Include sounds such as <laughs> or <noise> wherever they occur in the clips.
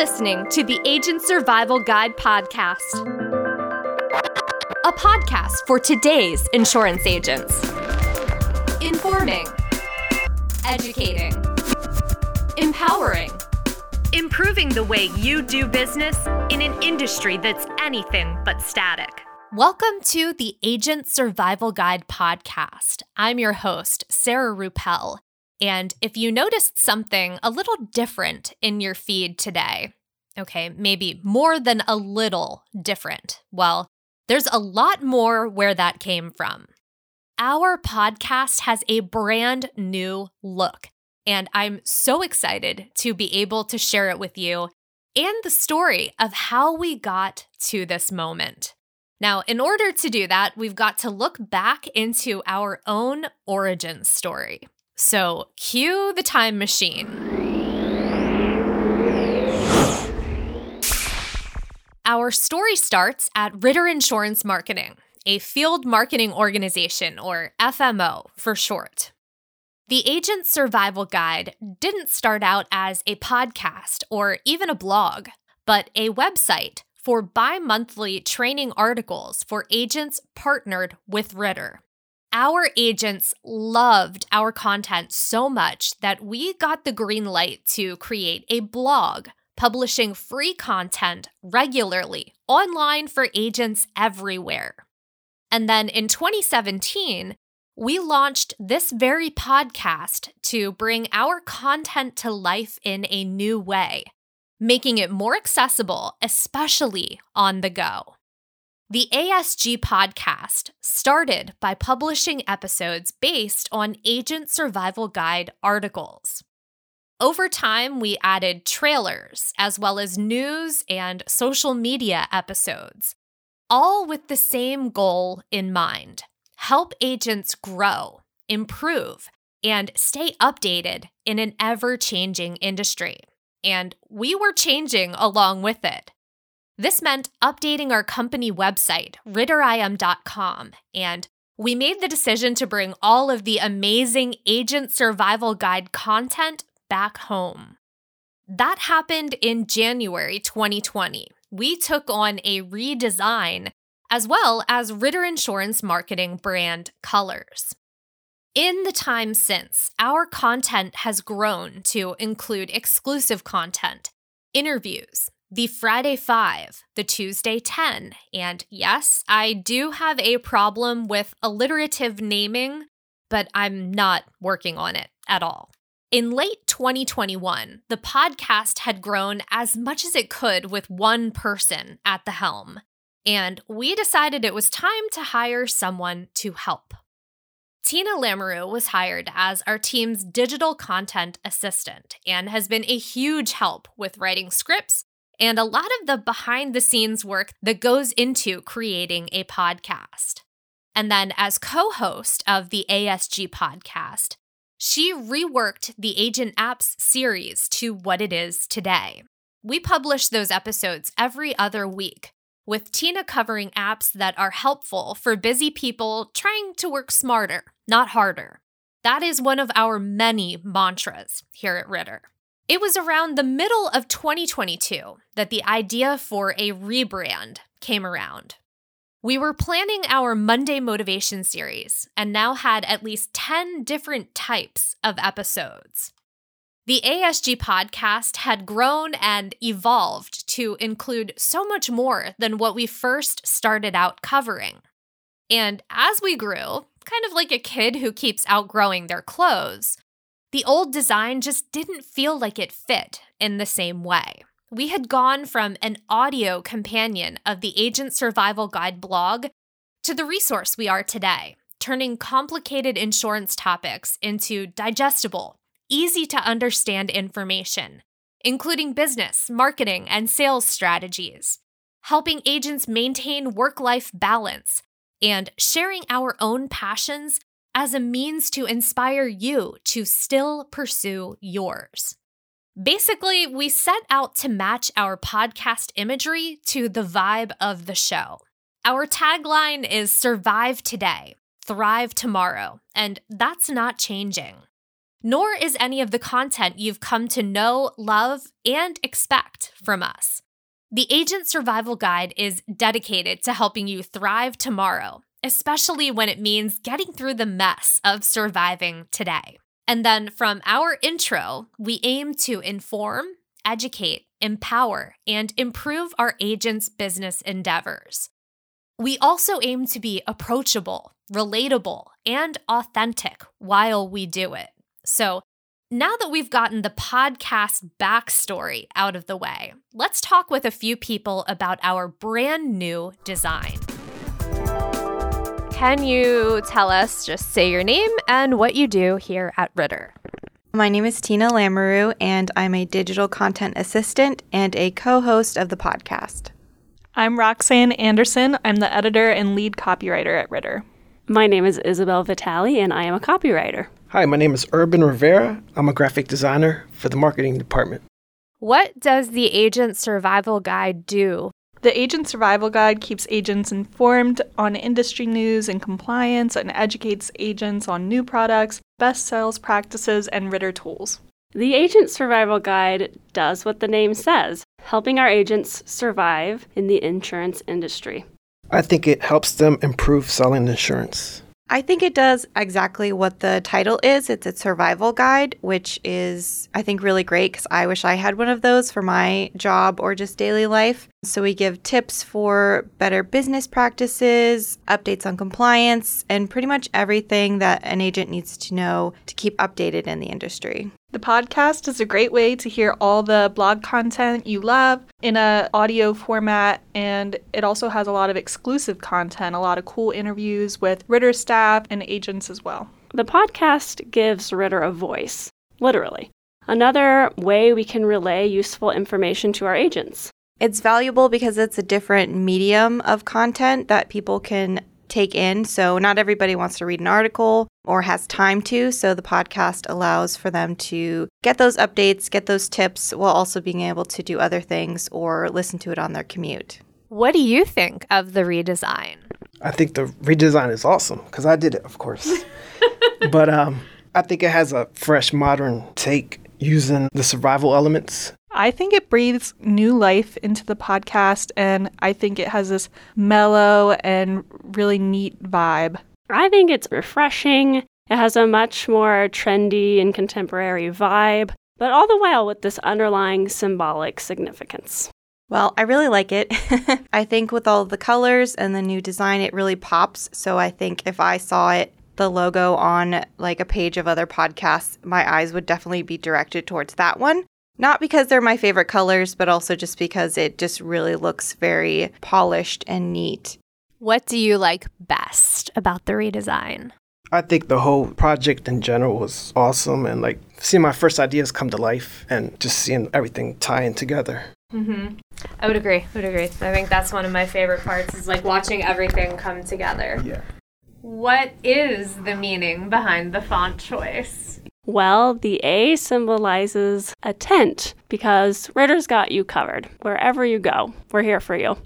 listening to the Agent Survival Guide podcast, a podcast for today's insurance agents. Informing, educating, empowering, improving the way you do business in an industry that's anything but static. Welcome to the Agent Survival Guide podcast. I'm your host, Sarah Rueppel. And if you noticed something a little different in your feed today, okay, maybe more than a little different, well, there's a lot more where that came from. Our podcast has a brand new look, and I'm so excited to be able to share it with you and the story of how we got to this moment. Now, in order to do that, we've got to look back into our own origin story. So, cue the time machine. Our story starts at Ritter Insurance Marketing, a field marketing organization, or FMO for short. The Agent Survival Guide didn't start out as a podcast or even a blog, but a website for bi monthly training articles for agents partnered with Ritter. Our agents loved our content so much that we got the green light to create a blog publishing free content regularly online for agents everywhere. And then in 2017, we launched this very podcast to bring our content to life in a new way, making it more accessible, especially on the go. The ASG podcast started by publishing episodes based on Agent Survival Guide articles. Over time, we added trailers as well as news and social media episodes, all with the same goal in mind help agents grow, improve, and stay updated in an ever changing industry. And we were changing along with it. This meant updating our company website, ritterim.com, and we made the decision to bring all of the amazing Agent Survival Guide content back home. That happened in January 2020. We took on a redesign as well as Ritter Insurance marketing brand colors. In the time since, our content has grown to include exclusive content, interviews, the Friday 5, the Tuesday 10. And yes, I do have a problem with alliterative naming, but I'm not working on it at all. In late 2021, the podcast had grown as much as it could with one person at the helm, and we decided it was time to hire someone to help. Tina Lamoreux was hired as our team's digital content assistant and has been a huge help with writing scripts and a lot of the behind the scenes work that goes into creating a podcast. And then, as co host of the ASG podcast, she reworked the Agent Apps series to what it is today. We publish those episodes every other week, with Tina covering apps that are helpful for busy people trying to work smarter, not harder. That is one of our many mantras here at Ritter. It was around the middle of 2022 that the idea for a rebrand came around. We were planning our Monday Motivation series and now had at least 10 different types of episodes. The ASG podcast had grown and evolved to include so much more than what we first started out covering. And as we grew, kind of like a kid who keeps outgrowing their clothes, the old design just didn't feel like it fit in the same way. We had gone from an audio companion of the Agent Survival Guide blog to the resource we are today, turning complicated insurance topics into digestible, easy to understand information, including business, marketing, and sales strategies, helping agents maintain work life balance, and sharing our own passions as a means to inspire you to still pursue yours. Basically, we set out to match our podcast imagery to the vibe of the show. Our tagline is Survive Today, Thrive Tomorrow, and that's not changing. nor is any of the content you've come to know, love, and expect from us. The Agent Survival Guide is dedicated to helping you thrive tomorrow, especially when it means getting through the mess of surviving today. And then from our intro, we aim to inform, educate, empower, and improve our agents' business endeavors. We also aim to be approachable, relatable, and authentic while we do it. So, now that we've gotten the podcast backstory out of the way, let's talk with a few people about our brand new design. Can you tell us, just say your name and what you do here at Ritter? My name is Tina Lamoreux, and I'm a digital content assistant and a co host of the podcast. I'm Roxanne Anderson. I'm the editor and lead copywriter at Ritter. My name is Isabel Vitale, and I am a copywriter. Hi, my name is Urban Rivera. I'm a graphic designer for the marketing department. What does the Agent Survival Guide do? The Agent Survival Guide keeps agents informed on industry news and compliance and educates agents on new products, best sales practices, and Ritter tools. The Agent Survival Guide does what the name says, helping our agents survive in the insurance industry. I think it helps them improve selling insurance. I think it does exactly what the title is. It's a survival guide, which is, I think, really great because I wish I had one of those for my job or just daily life. So we give tips for better business practices, updates on compliance, and pretty much everything that an agent needs to know to keep updated in the industry. The podcast is a great way to hear all the blog content you love in a audio format and it also has a lot of exclusive content, a lot of cool interviews with Ritter staff and agents as well. The podcast gives Ritter a voice, literally. Another way we can relay useful information to our agents. It's valuable because it's a different medium of content that people can take in. So, not everybody wants to read an article or has time to. So, the podcast allows for them to get those updates, get those tips, while also being able to do other things or listen to it on their commute. What do you think of the redesign? I think the redesign is awesome because I did it, of course. <laughs> but um, I think it has a fresh, modern take using the survival elements I think it breathes new life into the podcast, and I think it has this mellow and really neat vibe. I think it's refreshing. It has a much more trendy and contemporary vibe, but all the while with this underlying symbolic significance. Well, I really like it. <laughs> I think with all the colors and the new design, it really pops. So I think if I saw it, the logo on like a page of other podcasts, my eyes would definitely be directed towards that one. Not because they're my favorite colors, but also just because it just really looks very polished and neat. What do you like best about the redesign? I think the whole project in general was awesome and like seeing my first ideas come to life and just seeing everything tying together. Mm-hmm. I would agree. I would agree. I think that's one of my favorite parts is like watching everything come together. Yeah. What is the meaning behind the font choice? Well, the A symbolizes a tent because Ritter's got you covered. Wherever you go, we're here for you.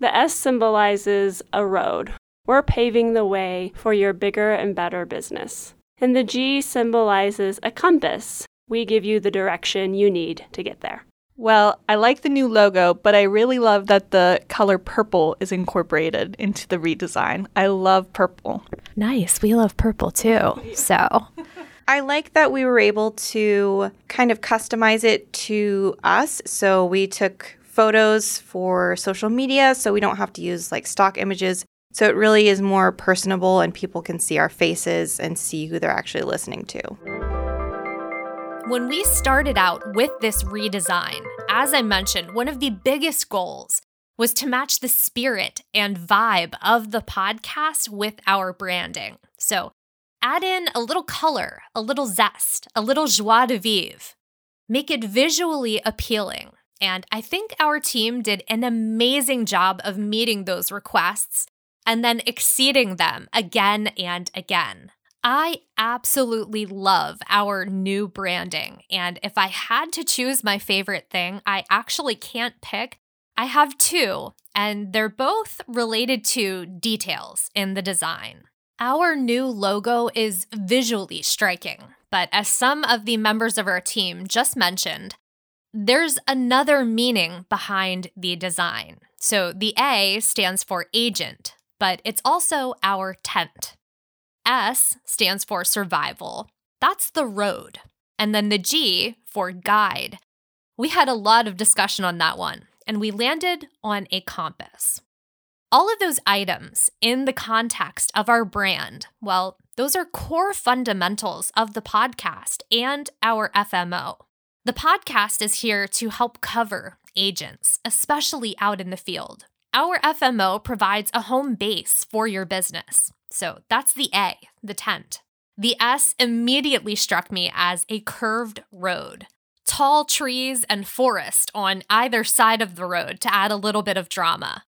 The S symbolizes a road. We're paving the way for your bigger and better business. And the G symbolizes a compass. We give you the direction you need to get there. Well, I like the new logo, but I really love that the color purple is incorporated into the redesign. I love purple. Nice. We love purple too. So I like that we were able to kind of customize it to us. So we took photos for social media, so we don't have to use like stock images. So it really is more personable and people can see our faces and see who they're actually listening to. When we started out with this redesign, as I mentioned, one of the biggest goals was to match the spirit and vibe of the podcast with our branding. So Add in a little color, a little zest, a little joie de vivre. Make it visually appealing. And I think our team did an amazing job of meeting those requests and then exceeding them again and again. I absolutely love our new branding. And if I had to choose my favorite thing, I actually can't pick. I have two, and they're both related to details in the design. Our new logo is visually striking. but as some of the members of our team just mentioned, there's another meaning behind the design. So the A stands for agent, but it's also our tent. S stands for survival. That's the road. And then the G for guide. We had a lot of discussion on that one, and we landed on a compass. All of those items in the context of our brand, well, those are core fundamentals of the podcast and our FMO. The podcast is here to help cover agents, especially out in the field. Our FMO provides a home base for your business. So that's the A, the tent. The S immediately struck me as a curved road. Tall trees and forest on either side of the road to add a little bit of drama.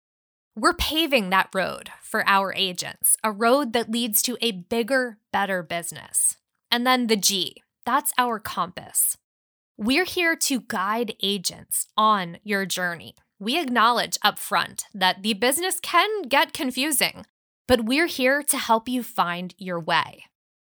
We're paving that road for our agents, a road that leads to a bigger, better business. And then the G, that's our compass. We're here to guide agents on your journey. We acknowledge upfront that the business can get confusing, but we're here to help you find your way.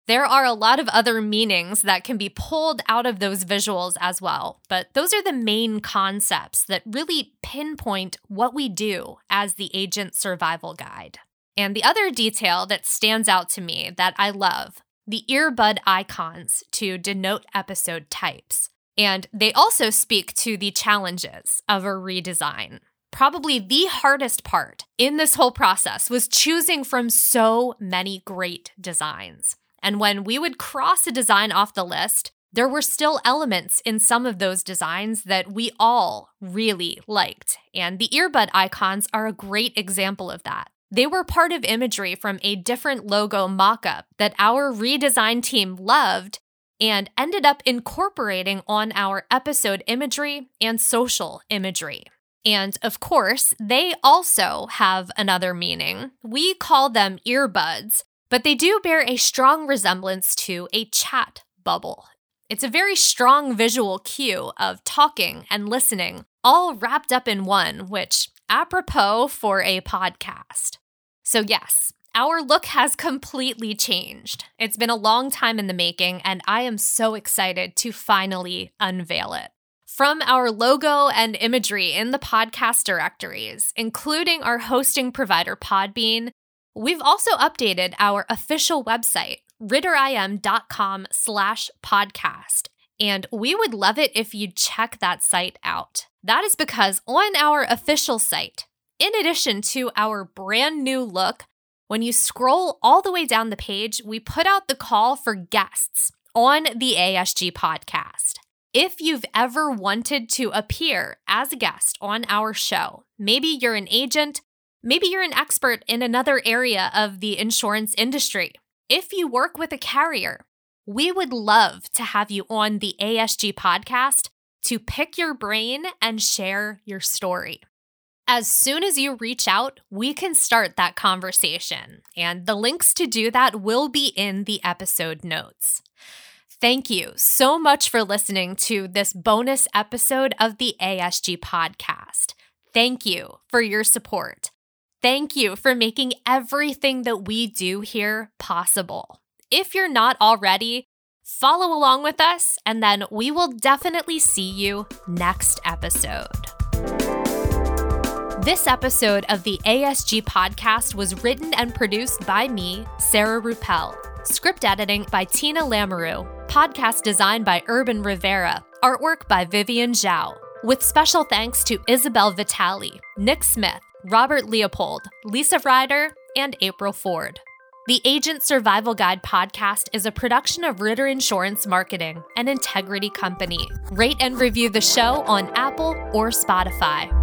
There are a lot of other meanings that can be pulled out of those visuals as well, but those are the main concepts that really pinpoint what we do as the agent survival guide. And the other detail that stands out to me that I love the earbud icons to denote episode types. And they also speak to the challenges of a redesign. Probably the hardest part in this whole process was choosing from so many great designs. And when we would cross a design off the list, there were still elements in some of those designs that we all really liked. And the earbud icons are a great example of that. They were part of imagery from a different logo mockup that our redesign team loved and ended up incorporating on our episode imagery and social imagery. And of course, they also have another meaning. We call them earbuds, but they do bear a strong resemblance to a chat bubble. It's a very strong visual cue of talking and listening, all wrapped up in one, which apropos for a podcast. So, yes, our look has completely changed. It's been a long time in the making, and I am so excited to finally unveil it. From our logo and imagery in the podcast directories, including our hosting provider Podbean, we've also updated our official website, ritterim.com slash podcast. And we would love it if you'd check that site out. That is because on our official site, in addition to our brand new look, when you scroll all the way down the page, we put out the call for guests on the ASG podcast. If you've ever wanted to appear as a guest on our show, maybe you're an agent, maybe you're an expert in another area of the insurance industry. If you work with a carrier, we would love to have you on the ASG podcast to pick your brain and share your story. As soon as you reach out, we can start that conversation, and the links to do that will be in the episode notes. Thank you so much for listening to this bonus episode of the ASG podcast. Thank you for your support. Thank you for making everything that we do here possible. If you're not already, follow along with us, and then we will definitely see you next episode. This episode of the ASG podcast was written and produced by me, Sarah Rueppel. Script editing by Tina Lamoreux. Podcast design by Urban Rivera. Artwork by Vivian Zhao. With special thanks to Isabel Vitale, Nick Smith, Robert Leopold, Lisa Ryder, and April Ford. The Agent Survival Guide podcast is a production of Ritter Insurance Marketing, an integrity company. Rate and review the show on Apple or Spotify.